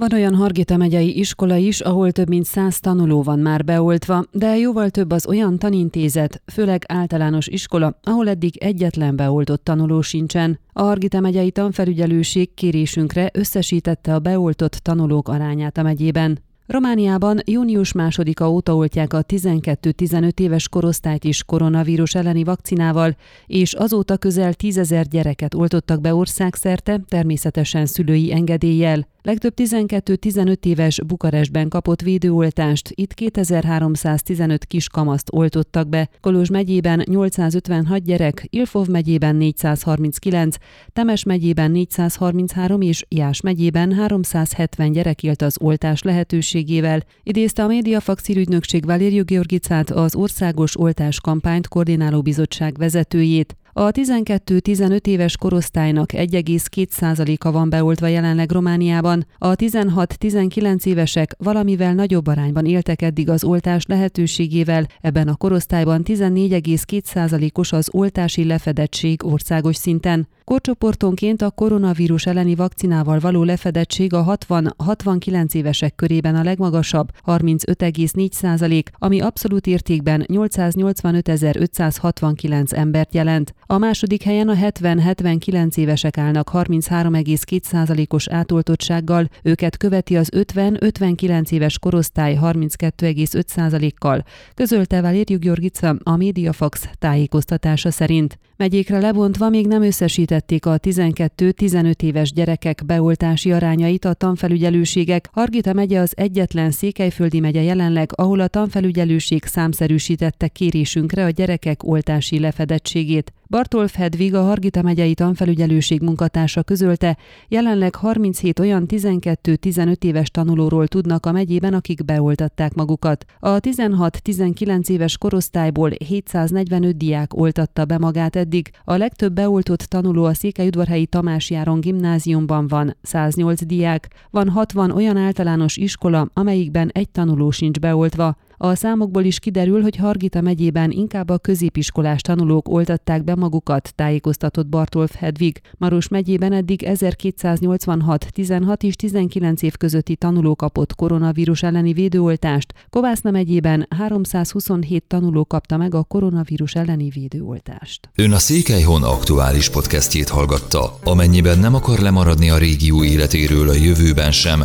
Van olyan Hargita megyei iskola is, ahol több mint száz tanuló van már beoltva, de jóval több az olyan tanintézet, főleg általános iskola, ahol eddig egyetlen beoltott tanuló sincsen. A Hargita megyei tanfelügyelőség kérésünkre összesítette a beoltott tanulók arányát a megyében. Romániában június másodika óta oltják a 12-15 éves korosztályt is koronavírus elleni vakcinával, és azóta közel tízezer gyereket oltottak be országszerte, természetesen szülői engedéllyel. Legtöbb 12-15 éves Bukarestben kapott védőoltást, itt 2315 kiskamaszt oltottak be, Kolozs megyében 856 gyerek, Ilfov megyében 439, Temes megyében 433 és Jás megyében 370 gyerek élt az oltás lehetőségével, idézte a Médiafax ügynökség Valériu Georgicát, az Országos Oltás Kampányt Koordináló Bizottság vezetőjét. A 12-15 éves korosztálynak 1,2%-a van beoltva jelenleg Romániában, a 16-19 évesek valamivel nagyobb arányban éltek eddig az oltás lehetőségével, ebben a korosztályban 14,2%-os az oltási lefedettség országos szinten. Korcsoportonként a koronavírus elleni vakcinával való lefedettség a 60-69 évesek körében a legmagasabb, 35,4 ami abszolút értékben 885.569 embert jelent. A második helyen a 70-79 évesek állnak 33,2%-os átoltottsággal, őket követi az 50-59 éves korosztály 32,5%-kal, közölte Valériu Györgica a Mediafax tájékoztatása szerint. Megyékre lebontva még nem összesítették a 12-15 éves gyerekek beoltási arányait a tanfelügyelőségek. Hargita megye az egyetlen Székelyföldi megye jelenleg, ahol a tanfelügyelőség számszerűsítette kérésünkre a gyerekek oltási lefedettségét. Bartolf Hedvig, a Hargita megyei tanfelügyelőség munkatársa közölte, jelenleg 37 olyan 12-15 éves tanulóról tudnak a megyében, akik beoltatták magukat. A 16-19 éves korosztályból 745 diák oltatta be magát eddig, a legtöbb beoltott tanuló a Székelyudvarhelyi Tamás Járon gimnáziumban van, 108 diák, van 60 olyan általános iskola, amelyikben egy tanuló sincs beoltva. A számokból is kiderül, hogy Hargita megyében inkább a középiskolás tanulók oltatták be magukat, tájékoztatott Bartolf Hedvig. Maros megyében eddig 1286, 16 és 19 év közötti tanuló kapott koronavírus elleni védőoltást, Kovászna megyében 327 tanuló kapta meg a koronavírus elleni védőoltást. Ön a Székelyhon aktuális podcastjét hallgatta. Amennyiben nem akar lemaradni a régió életéről a jövőben sem,